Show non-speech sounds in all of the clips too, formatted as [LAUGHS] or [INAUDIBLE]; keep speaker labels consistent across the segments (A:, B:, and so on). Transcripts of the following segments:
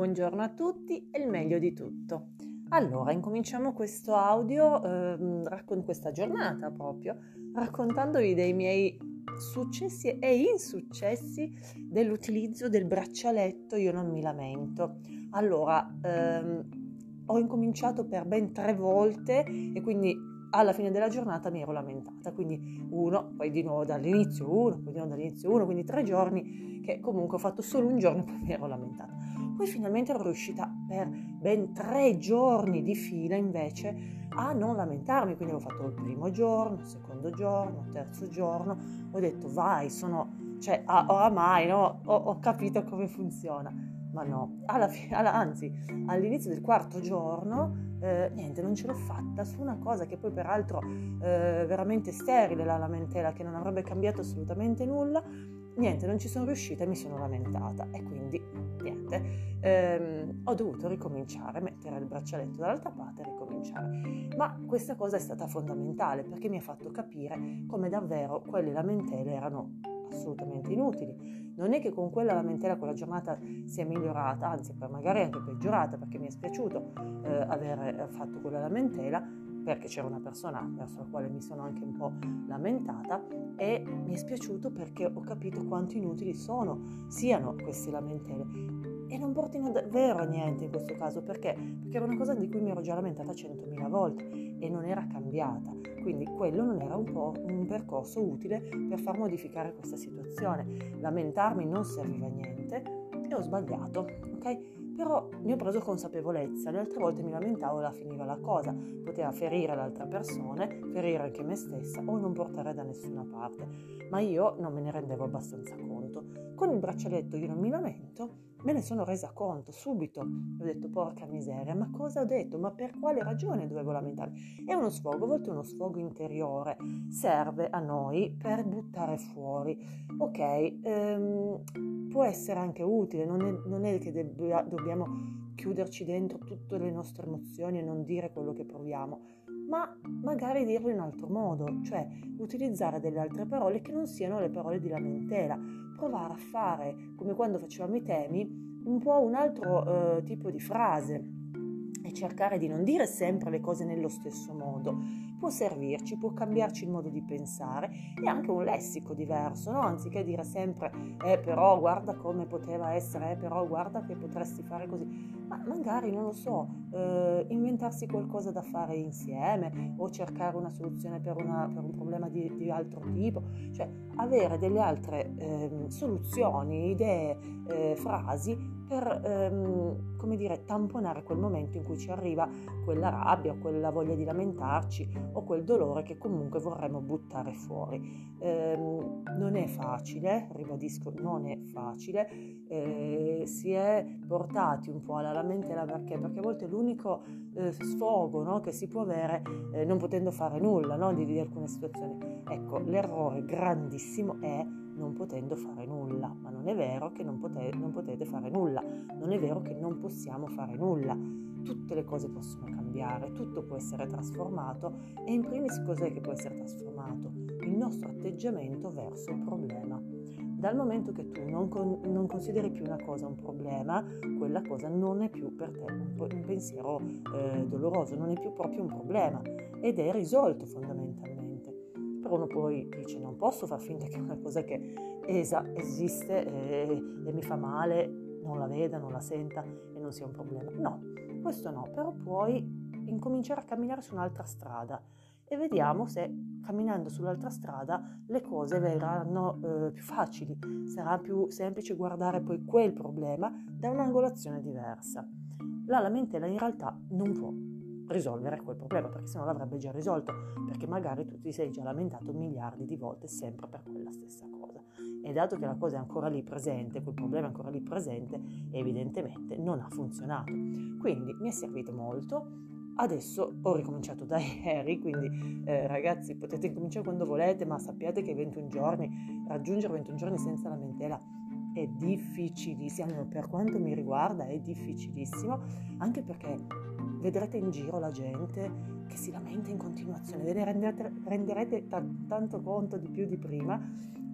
A: Buongiorno a tutti e il meglio di tutto. Allora, incominciamo questo audio eh, raccon- questa giornata proprio raccontandovi dei miei successi e insuccessi dell'utilizzo del braccialetto Io non mi lamento. Allora, ehm, ho incominciato per ben tre volte e quindi alla fine della giornata mi ero lamentata, quindi uno, poi di nuovo dall'inizio uno, poi di nuovo dall'inizio uno, quindi tre giorni che comunque ho fatto solo un giorno e [LAUGHS] poi mi ero lamentata. Poi finalmente ero riuscita per ben tre giorni di fila invece a non lamentarmi, quindi ho fatto il primo giorno, il secondo giorno, il terzo giorno, ho detto vai, sono, cioè oramai no, ho, ho capito come funziona ma no, alla fine, alla, anzi all'inizio del quarto giorno eh, niente, non ce l'ho fatta su una cosa che poi peraltro eh, veramente sterile la lamentela che non avrebbe cambiato assolutamente nulla, niente, non ci sono riuscita e mi sono lamentata e quindi niente, ehm, ho dovuto ricominciare, mettere il braccialetto dall'altra parte e ricominciare. Ma questa cosa è stata fondamentale perché mi ha fatto capire come davvero quelle lamentele erano assolutamente inutili. Non è che con quella lamentela quella giornata sia migliorata, anzi magari anche peggiorata perché mi è spiaciuto eh, aver fatto quella lamentela perché c'era una persona verso la quale mi sono anche un po' lamentata e mi è spiaciuto perché ho capito quanto inutili sono, siano queste lamentele e non portino davvero a niente in questo caso perché? Perché era una cosa di cui mi ero già lamentata centomila volte e non era cambiata. Quindi quello non era un po' un percorso utile per far modificare questa situazione. Lamentarmi non serviva a niente e ho sbagliato, ok? Però ne ho preso consapevolezza, le altre volte mi lamentavo e la finiva la cosa, poteva ferire l'altra persona, ferire anche me stessa o non portare da nessuna parte, ma io non me ne rendevo abbastanza conto. Con il braccialetto io non mi lamento, me ne sono resa conto subito. Ho detto porca miseria, ma cosa ho detto? Ma per quale ragione dovevo lamentarmi? È uno sfogo, a volte uno sfogo interiore, serve a noi per buttare fuori. Ok, ehm, può essere anche utile, non è, non è che deb- dobbiamo chiuderci dentro tutte le nostre emozioni e non dire quello che proviamo ma magari dirlo in altro modo, cioè utilizzare delle altre parole che non siano le parole di lamentela, provare a fare, come quando facevamo i temi, un po' un altro eh, tipo di frase e cercare di non dire sempre le cose nello stesso modo, può servirci, può cambiarci il modo di pensare e anche un lessico diverso, no? anziché dire sempre eh però guarda come poteva essere, eh però guarda che potresti fare così, ma magari non lo so, eh, inventarsi qualcosa da fare insieme o cercare una soluzione per, una, per un problema di, di, altro tipo, cioè avere delle altre eh, soluzioni, idee, eh, frasi per, ehm, come dire, tamponare quel momento in cui ci arriva quella rabbia quella voglia di lamentarci o quel dolore che comunque vorremmo buttare fuori. Ehm, non è facile, ribadisco, non è facile, eh, si è portati un po' alla lamentela perché? Perché a volte l'unico eh, sfogo no, che si può avere eh, non potendo fare nulla no, di, di alcune situazioni. Ecco, l'errore grandissimo è non potendo fare nulla, ma non è vero che non, pote- non potete fare nulla, non è vero che non possiamo fare nulla. Tutte le cose possono cambiare, tutto può essere trasformato e in primis cos'è che può essere trasformato? Il nostro atteggiamento verso il problema. Dal momento che tu non, con- non consideri più una cosa un problema, quella cosa non è più per te un, po- un pensiero eh, doloroso, non è più proprio un problema ed è risolto fondamentalmente però uno poi dice non posso far finta che una cosa che esa, esiste e, e mi fa male, non la veda, non la senta e non sia un problema. No, questo no, però puoi incominciare a camminare su un'altra strada e vediamo se camminando sull'altra strada le cose verranno eh, più facili, sarà più semplice guardare poi quel problema da un'angolazione diversa. La lamentela in realtà non può risolvere quel problema, perché se no l'avrebbe già risolto, perché magari tu ti sei già lamentato miliardi di volte sempre per quella stessa cosa. E dato che la cosa è ancora lì presente, quel problema è ancora lì presente, evidentemente non ha funzionato. Quindi mi è servito molto. Adesso ho ricominciato da [LAUGHS] ieri, quindi eh, ragazzi potete incominciare quando volete, ma sappiate che 21 giorni, raggiungere 21 giorni senza lamentela è difficilissimo, per quanto mi riguarda è difficilissimo, anche perché vedrete in giro la gente che si lamenta in continuazione, ve ne renderete, renderete t- tanto conto di più di prima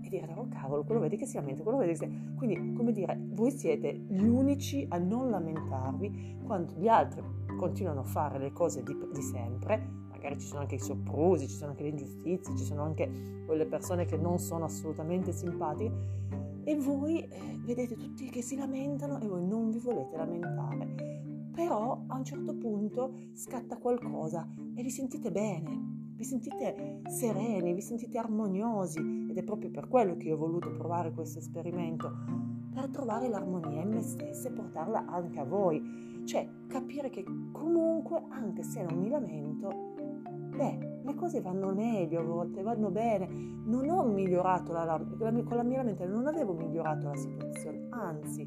A: e dire, oh cavolo, quello vedi che si lamenta, quello vedi che. Quindi, come dire, voi siete gli unici a non lamentarvi quando gli altri continuano a fare le cose di, di sempre, magari ci sono anche i soprusi, ci sono anche le ingiustizie, ci sono anche quelle persone che non sono assolutamente simpatiche e voi eh, vedete tutti che si lamentano e voi non vi volete lamentare. Però a un certo punto scatta qualcosa e vi sentite bene, vi sentite sereni, vi sentite armoniosi ed è proprio per quello che io ho voluto provare questo esperimento, per trovare l'armonia in me stessa e portarla anche a voi, cioè capire che comunque anche se non mi lamento, beh, le cose vanno meglio a volte, vanno bene, non ho migliorato la, la, con la mia lamentela, non avevo migliorato la situazione, anzi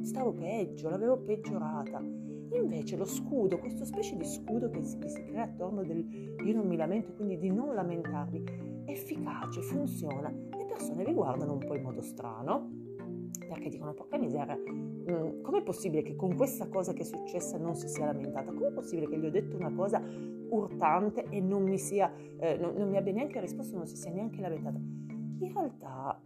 A: stavo peggio, l'avevo peggiorata Invece lo scudo, questo specie di scudo che si, che si crea attorno del io non mi lamento, quindi di non lamentarvi, è efficace, funziona. Le persone vi guardano un po' in modo strano, perché dicono porca miseria, mm, com'è possibile che con questa cosa che è successa non si sia lamentata? Com'è possibile che gli ho detto una cosa urtante e non mi, sia, eh, non, non mi abbia neanche risposto, non si sia neanche lamentata? In realtà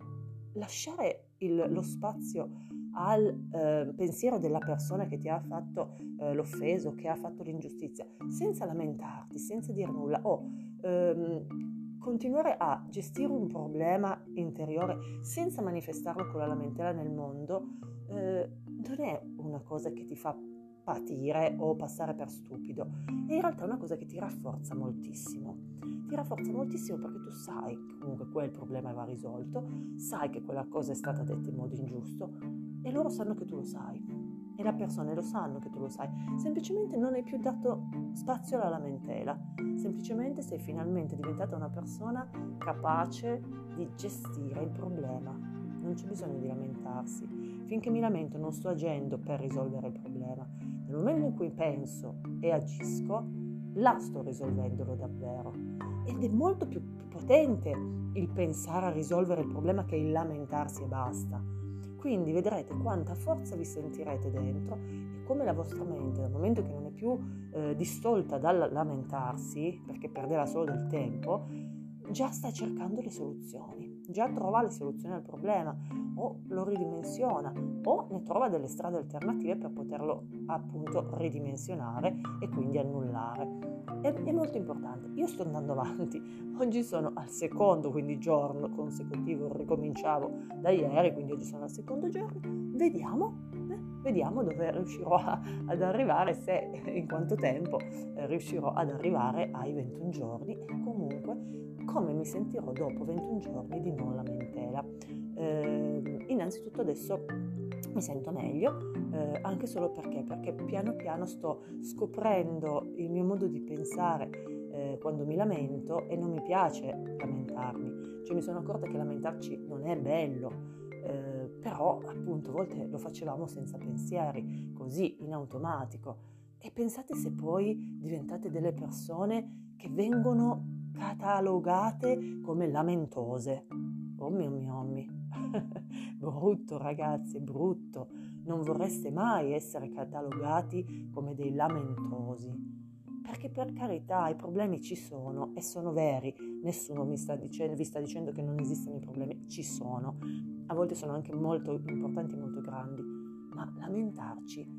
A: lasciare il, lo spazio al eh, pensiero della persona che ti ha fatto eh, l'offeso, che ha fatto l'ingiustizia, senza lamentarti, senza dire nulla, o ehm, continuare a gestire un problema interiore senza manifestarlo con la lamentela nel mondo, eh, non è una cosa che ti fa patire o passare per stupido, è in realtà una cosa che ti rafforza moltissimo. Ti rafforza moltissimo perché tu sai che comunque quel problema va risolto, sai che quella cosa è stata detta in modo ingiusto e loro sanno che tu lo sai. E le persone lo sanno che tu lo sai, semplicemente non hai più dato spazio alla lamentela, semplicemente sei finalmente diventata una persona capace di gestire il problema, non c'è bisogno di lamentarsi, finché mi lamento non sto agendo per risolvere il problema, nel momento in cui penso e agisco, là sto risolvendolo davvero. Ed è molto più potente il pensare a risolvere il problema che il lamentarsi e basta. Quindi vedrete quanta forza vi sentirete dentro e come la vostra mente, dal momento che non è più eh, distolta dal lamentarsi, perché perdeva solo del tempo, già sta cercando le soluzioni, già trova le soluzioni al problema o lo ridimensiona o ne trova delle strade alternative per poterlo appunto ridimensionare e quindi annullare. È, è molto importante. Io sto andando avanti, oggi sono al secondo quindi giorno consecutivo, ricominciavo da ieri, quindi oggi sono al secondo giorno, vediamo vediamo dove riuscirò a, ad arrivare, se in quanto tempo eh, riuscirò ad arrivare ai 21 giorni. E comunque come mi sentirò dopo 21 giorni di non lamentela. Eh, innanzitutto adesso mi sento meglio, eh, anche solo perché, perché piano piano sto scoprendo il mio modo di pensare eh, quando mi lamento e non mi piace lamentarmi, cioè mi sono accorta che lamentarci non è bello, eh, però appunto a volte lo facevamo senza pensieri, così in automatico. E pensate se poi diventate delle persone che vengono catalogate come lamentose. Oh mio mio mio. [LAUGHS] brutto ragazzi, brutto. Non vorreste mai essere catalogati come dei lamentosi. Perché per carità i problemi ci sono e sono veri. Nessuno sta dicendo, vi sta dicendo che non esistono i problemi, ci sono. A volte sono anche molto importanti, molto grandi. Ma lamentarci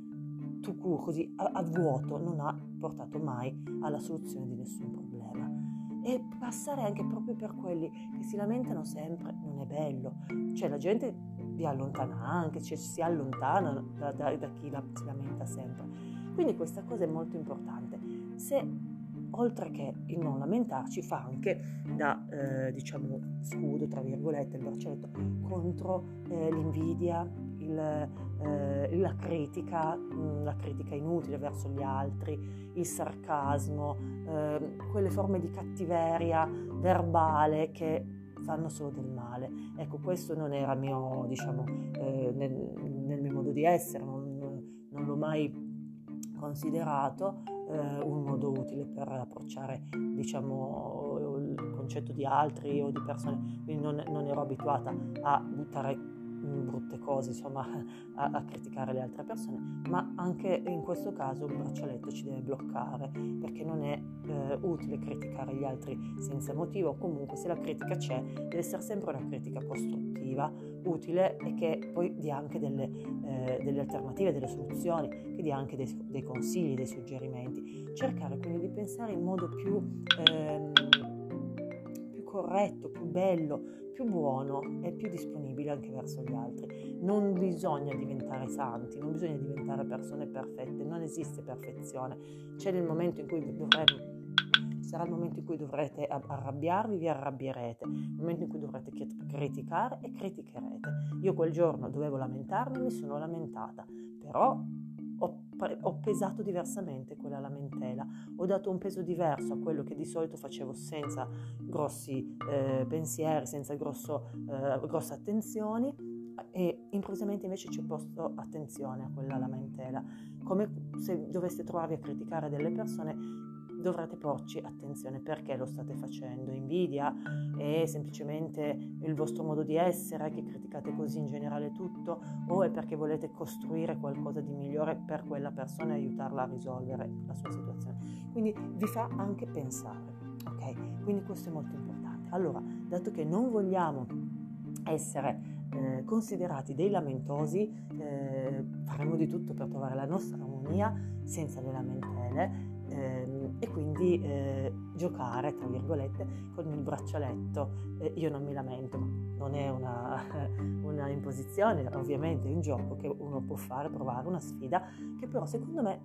A: tu così a, a vuoto non ha portato mai alla soluzione di nessun problema e passare anche proprio per quelli che si lamentano sempre non è bello. Cioè la gente vi allontana anche, cioè si allontana da, da, da chi la, si lamenta sempre. Quindi questa cosa è molto importante. Se oltre che il non lamentarci fa anche da eh, diciamo scudo tra virgolette il braccialetto contro eh, l'invidia il, eh, la critica mm, la critica inutile verso gli altri il sarcasmo eh, quelle forme di cattiveria verbale che fanno solo del male. Ecco questo non era mio diciamo eh, nel, nel, mio modo di essere non, non l'ho mai considerato un modo utile per approcciare diciamo, il concetto di altri o di persone, quindi non, non ero abituata a buttare mm, brutte cose, insomma, [LAUGHS] a, a, criticare le altre persone, ma anche in questo caso un braccialetto ci deve bloccare, perché non è eh, utile criticare gli altri senza motivo, comunque se la critica c'è deve essere sempre una critica costruttiva, utile e che poi dia anche delle, eh, delle alternative, delle soluzioni, dia anche dei, dei, consigli, dei suggerimenti. Cercare quindi di pensare in modo più... Ehm, corretto, più bello, più buono e più disponibile anche verso gli altri. Non bisogna diventare santi, non bisogna diventare persone perfette, non esiste perfezione. C'è nel momento in cui dovremo sarà il momento in cui dovrete arrabbiarvi, vi arrabbierete, il momento in cui dovrete criticare e criticherete. Io quel giorno dovevo lamentarmi, mi sono lamentata, però ho, ho, pesato diversamente quella lamentela, ho dato un peso diverso a quello che di solito facevo senza grossi eh, pensieri, senza grosso, eh, grosse attenzioni e improvvisamente invece ci ho posto attenzione a quella lamentela, come se doveste trovarvi a criticare delle persone dovrete porci attenzione perché lo state facendo. Invidia è semplicemente il vostro modo di essere che criticate così in generale tutto o è perché volete costruire qualcosa di migliore per quella persona e aiutarla a risolvere la sua situazione. Quindi vi fa anche pensare, ok? Quindi questo è molto importante. Allora, dato che non vogliamo essere eh, considerati dei lamentosi, eh, faremo di tutto per trovare la nostra armonia senza le lamentele e quindi eh, giocare, tra virgolette, con il braccialetto. Eh, io non mi lamento, non è una, [LAUGHS] una, imposizione, ovviamente è un gioco che uno può fare, provare, una sfida, che però secondo me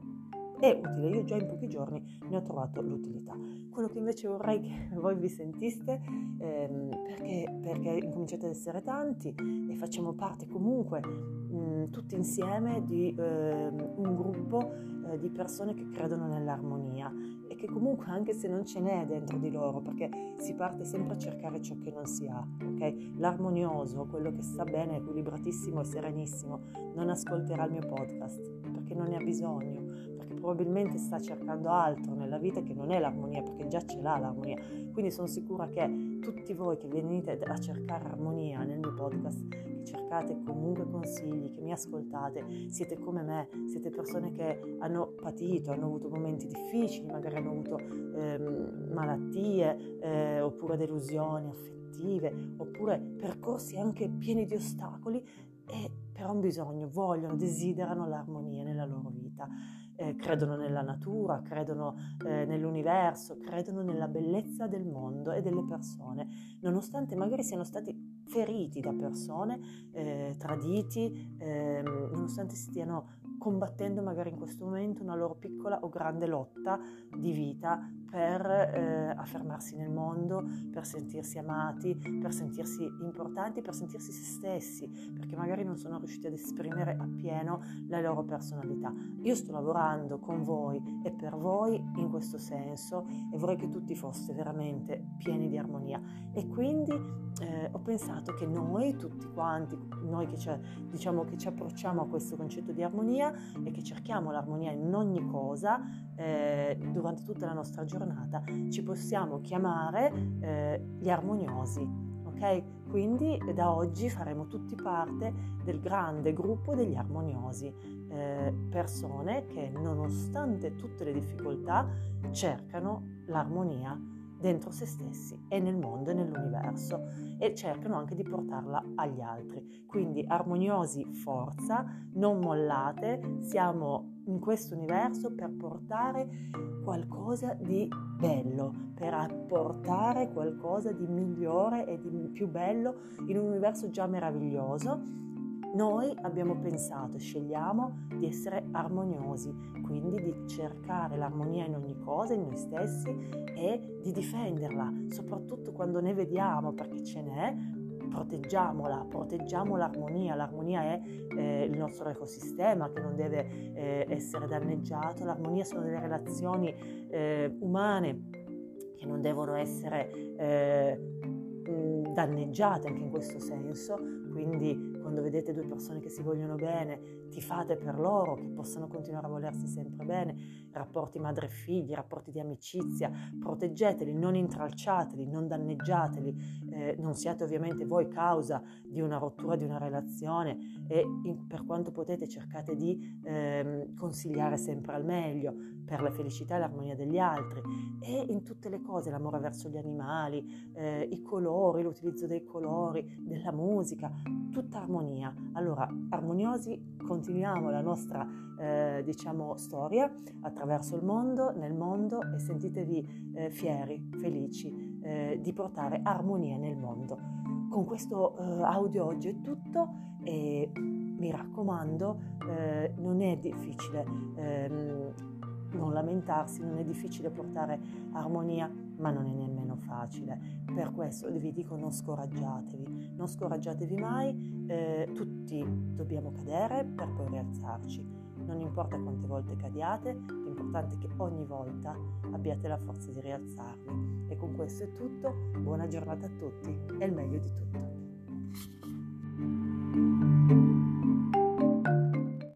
A: è utile, io già in pochi giorni ne ho trovato l'utilità. Quello che invece vorrei che [LAUGHS] voi vi sentiste, ehm, perché, perché incominciate ad essere tanti e facciamo parte comunque mh, tutti insieme di eh, un gruppo eh, di persone che credono nell'armonia e che comunque anche se non ce n'è dentro di loro, perché si parte sempre a cercare ciò che non si ha, ok? L'armonioso, quello che sta bene, equilibratissimo e serenissimo, non ascolterà il mio podcast perché non ne ha bisogno, perché probabilmente sta cercando altro nella vita che non è l'armonia, perché già ce l'ha l'armonia. Quindi sono sicura che tutti voi che venite a cercare armonia nel mio podcast, cercate comunque consigli, che mi ascoltate, siete come me, siete persone che hanno patito, hanno avuto momenti difficili, magari hanno avuto ehm, malattie eh, oppure delusioni affettive, oppure percorsi anche pieni di ostacoli e però hanno bisogno, vogliono, desiderano l'armonia nella loro vita. Eh, credono nella natura, credono eh, nell'universo, credono nella bellezza del mondo e delle persone, nonostante magari siano stati feriti da persone, eh, traditi, ehm, nonostante stiano combattendo magari in questo momento una loro piccola o grande lotta di vita per eh, affermarsi nel mondo, per sentirsi amati, per sentirsi importanti, per sentirsi se stessi, perché magari non sono riusciti ad esprimere appieno la loro personalità. Io sto lavorando con voi e per voi in questo senso e vorrei che tutti foste veramente pieni di armonia e quindi eh, ho pensato che noi tutti quanti, noi che, diciamo, che ci approcciamo a questo concetto di armonia e che cerchiamo l'armonia in ogni cosa, eh, durante tutta la nostra giornata, ci possiamo chiamare eh, gli armoniosi. Ok? Quindi da oggi faremo tutti parte del grande gruppo degli armoniosi, eh, persone che nonostante tutte le difficoltà cercano l'armonia dentro se stessi e nel mondo e nell'universo e cercano anche di portarla agli altri. Quindi armoniosi, forza, non mollate, siamo in questo universo per portare qualcosa di bello, per apportare qualcosa di migliore e di più bello in un universo già meraviglioso noi abbiamo pensato, scegliamo di essere armoniosi, quindi di cercare l'armonia in ogni cosa, in noi stessi e di difenderla, soprattutto quando ne vediamo, perché ce n'è, proteggiamola, proteggiamo l'armonia, l'armonia è eh, il nostro ecosistema che non deve eh, essere danneggiato, l'armonia sono delle relazioni eh, umane che non devono essere eh, danneggiate anche in questo senso, quindi quando vedete due persone che si vogliono bene, tifate per loro, che possano continuare a volersi sempre bene, rapporti madre-figli, rapporti di amicizia, proteggeteli, non intralciateli, non danneggiateli, eh, non siate ovviamente voi causa di una rottura di una relazione e in, per quanto potete cercate di eh, consigliare sempre al meglio per la felicità e l'armonia degli altri e in tutte le cose, l'amore verso gli animali, eh, i colori, l'utilizzo dei colori, della musica, tutta armonia. Allora, armoniosi, continuiamo la nostra, eh, diciamo, storia attraverso il mondo, nel mondo e sentitevi eh, fieri, felici eh, di portare armonia nel mondo. Con questo eh, audio oggi è tutto e mi raccomando, eh, non è difficile ehm, non lamentarsi, non è difficile portare armonia, ma non è nemmeno facile. Per questo vi dico non scoraggiatevi, non scoraggiatevi mai, eh, tutti dobbiamo cadere per poi rialzarci. Non importa quante volte cadiate, l'importante è che ogni volta abbiate la forza di rialzarvi. E con questo è tutto, buona giornata a tutti e il meglio di tutto.